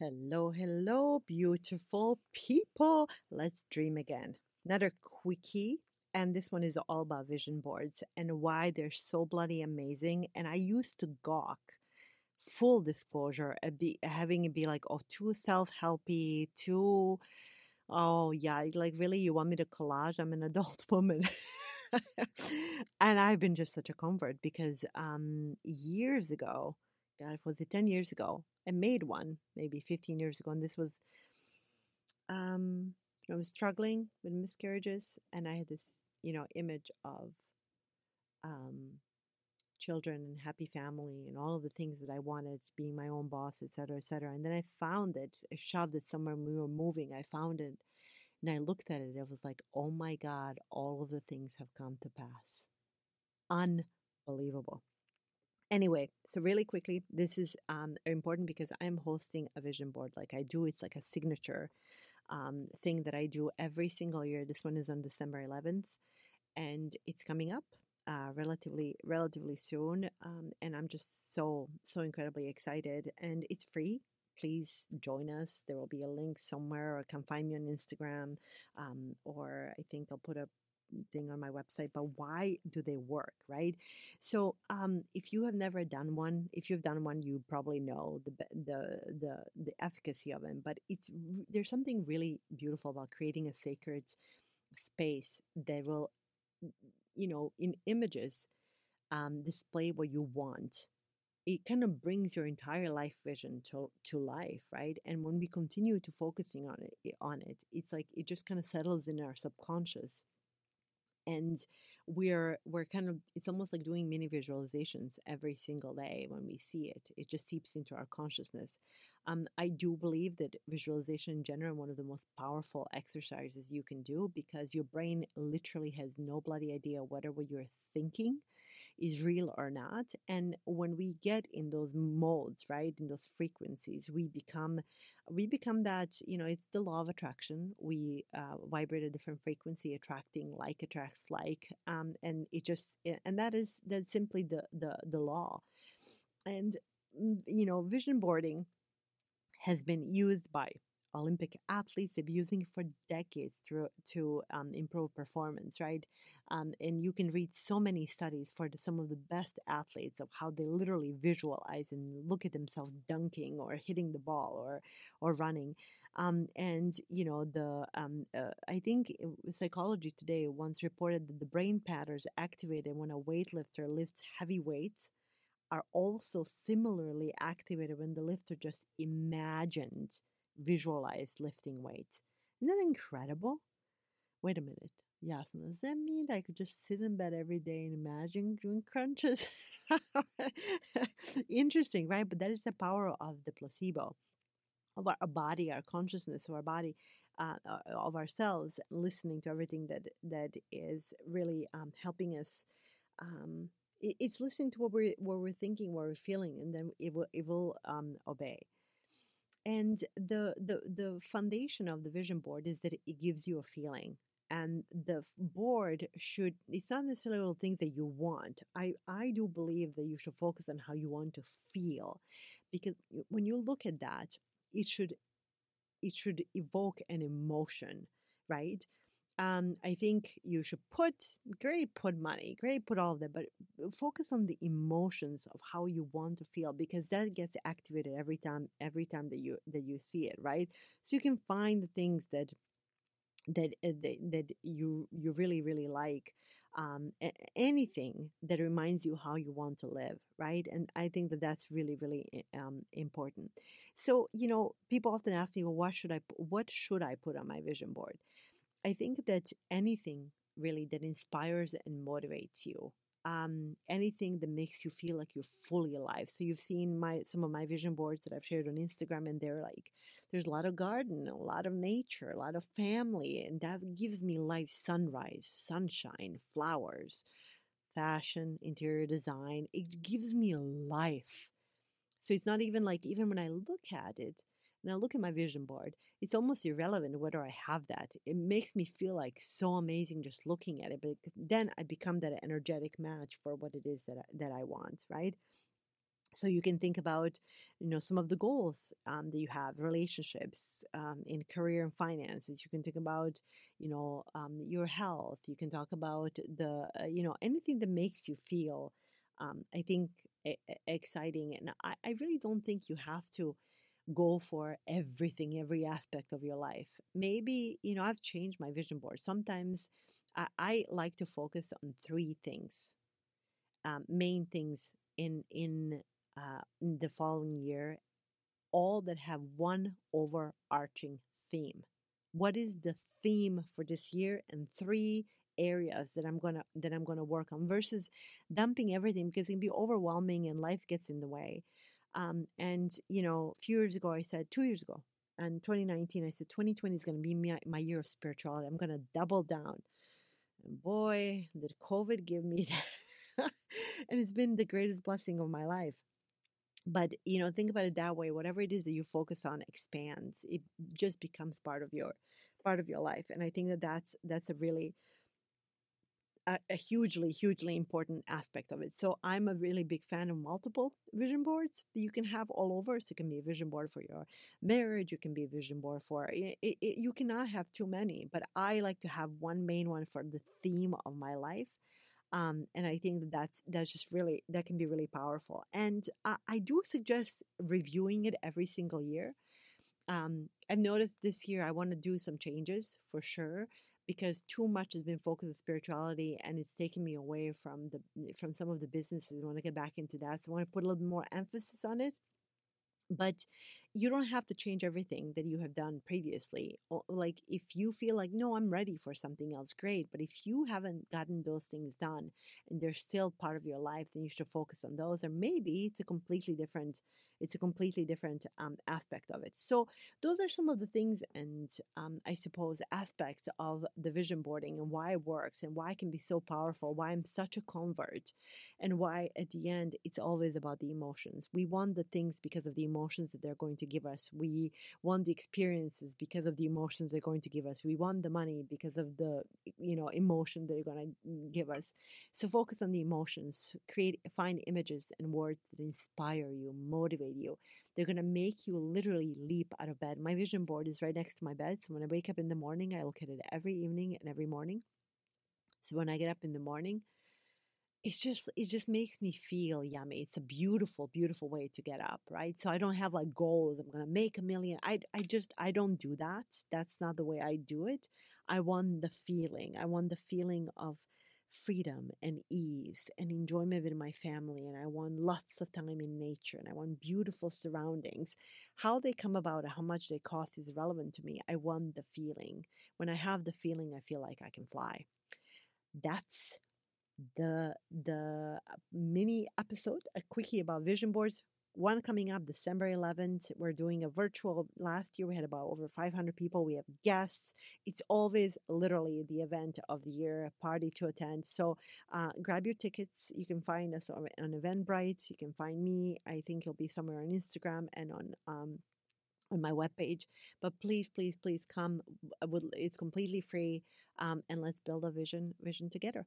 Hello, hello, beautiful people. Let's dream again. Another quickie, and this one is all about vision boards and why they're so bloody amazing. And I used to gawk, full disclosure, at be, having it be like, oh, too self helpy, too, oh, yeah, like really, you want me to collage? I'm an adult woman. and I've been just such a convert because um, years ago, God, was it 10 years ago? I made one maybe 15 years ago, and this was, um, I was struggling with miscarriages, and I had this, you know, image of, um, children and happy family and all of the things that I wanted, being my own boss, etc., etc. And then I found it, I shoved it somewhere when we were moving. I found it, and I looked at it. It was like, oh my God, all of the things have come to pass. Unbelievable. Anyway, so really quickly, this is um, important because I'm hosting a vision board like I do. It's like a signature um, thing that I do every single year. This one is on December 11th, and it's coming up uh, relatively relatively soon. Um, and I'm just so so incredibly excited. And it's free. Please join us. There will be a link somewhere, or come find me on Instagram, um, or I think I'll put a thing on my website, but why do they work, right? So, um, if you have never done one, if you've done one, you probably know the the the the efficacy of them. But it's there's something really beautiful about creating a sacred space that will, you know, in images, um, display what you want it kind of brings your entire life vision to to life right and when we continue to focusing on it on it it's like it just kind of settles in our subconscious and we're we're kind of it's almost like doing mini visualizations every single day when we see it. It just seeps into our consciousness. Um, i do believe that visualization in general one of the most powerful exercises you can do because your brain literally has no bloody idea whatever what you're thinking is real or not. And when we get in those modes, right, in those frequencies, we become we become that you know it's the law of attraction we uh, vibrate a different frequency attracting like attracts like um, and it just and that is that's simply the the the law and mm, you know vision boarding has been used by Olympic athletes. They've been using for decades to, to um, improve performance, right? Um, and you can read so many studies for the, some of the best athletes of how they literally visualize and look at themselves dunking or hitting the ball or or running. Um, and you know the um, uh, I think Psychology Today once reported that the brain patterns activated when a weightlifter lifts heavy weights are also similarly activated when the lifter just imagined visualize lifting weights. Isn't that incredible? Wait a minute. Jasna, does that mean I could just sit in bed every day and imagine doing crunches? Interesting, right? But that is the power of the placebo, of our body, our consciousness of our body, uh, uh, of ourselves, listening to everything that that is really um, helping us. Um, it's listening to what we're what we're thinking, what we're feeling, and then it will it will um, obey. And the, the the foundation of the vision board is that it gives you a feeling. And the board should it's not necessarily all things that you want. I, I do believe that you should focus on how you want to feel. Because when you look at that, it should it should evoke an emotion, right? Um, I think you should put great put money, great put all of that, but focus on the emotions of how you want to feel because that gets activated every time every time that you that you see it, right? So you can find the things that that uh, that, that you you really really like um, anything that reminds you how you want to live right? And i think that that's really really eh, um, important. So you know people often ask me well what should i what should i put on my vision board I think that anything really that inspires and motivates you um, anything that makes you feel like you're fully alive. So you've seen my some of my vision boards that I've shared on Instagram, and they're like, there's a lot of garden, a lot of nature, a lot of family, and that gives me life. Sunrise, sunshine, flowers, fashion, interior design. It gives me life. So it's not even like even when I look at it, and I look at my vision board, it's almost irrelevant whether I have that. It makes me feel like so amazing just looking at it. But then I become that energetic match for what it is that I, that I want, right? So you can think about, you know, some of the goals um, that you have, relationships, um, in career and finances. You can think about, you know, um, your health. You can talk about the, uh, you know, anything that makes you feel, um, I think, exciting. And I, I really don't think you have to go for everything, every aspect of your life. Maybe, you know, I've changed my vision board. Sometimes I, I like to focus on three things, um, main things in, in, uh, in the following year, all that have one overarching theme. What is the theme for this year? And three areas that I'm gonna that I'm gonna work on versus dumping everything because it can be overwhelming and life gets in the way. Um, and, you know, a few years ago, I said, two years ago, and 2019, I said, 2020 is going to be my, my year of spirituality. I'm going to double down. And boy, did COVID give me that. and it's been the greatest blessing of my life. But, you know, think about it that way. Whatever it is that you focus on expands. It just becomes part of your part of your life. And I think that that's that's a really a, a, hugely, hugely important aspect of it. So I'm a really big fan of multiple vision boards that you can have all over. So it can be a vision board for your marriage, you can be a vision board for it, it, you cannot have too many, but I like to have one main one for the theme of my life. Um, and I think that that's that's just really that can be really powerful. And I, I do suggest reviewing it every single year. Um, I've noticed this year I want to do some changes for sure because too much has been focused on spirituality and it's taken me away from the from some of the businesses. I want to get back into that. So I want to put a little more emphasis on it. But you don't have to change everything that you have done previously. Like if you feel like, no, I'm ready for something else, great. But if you haven't gotten those things done and they're still part of your life, then you should focus on those. Or maybe it's a completely different, it's a completely different um, aspect of it. So those are some of the things and um, I suppose aspects of the vision boarding and why it works and why it can be so powerful, why I'm such a convert, and why at the end it's always about the emotions. We want the things because of the emotions that they're going to give us. We want the experiences because of the emotions they're going to give us. We want the money because of the you know emotion they're going to give us. So focus on the emotions. Create find images and words that inspire you, motivate you. They're going to make you literally leap out of bed. My vision board is right next to my bed. So when I wake up in the morning, I look at it every evening and every morning. So when I get up in the morning, it's just it just makes me feel yummy. It's a beautiful beautiful way to get up right? So i don't have like goals i'm gonna make a million. I i just i don't do that. That's not the way i do it. I want the feeling. I want the feeling of freedom and ease and enjoyment with my family and i want lots of time in nature and i want beautiful surroundings. How they come about and how much they cost is relevant to me. I want the feeling. When i have the feeling i feel like i can fly. That's the the uh, mini episode, a quickie about vision boards. One coming up December 11th. We're doing a virtual. Last year we had about over 500 people. We have guests. It's always literally the event of the year, a party to attend. So uh, grab your tickets. You can find us on, Eventbrite. You can find me. I think it'll be somewhere on Instagram and on um, on my webpage. But please, please, please come. It's completely free, um, and let's build a vision vision together.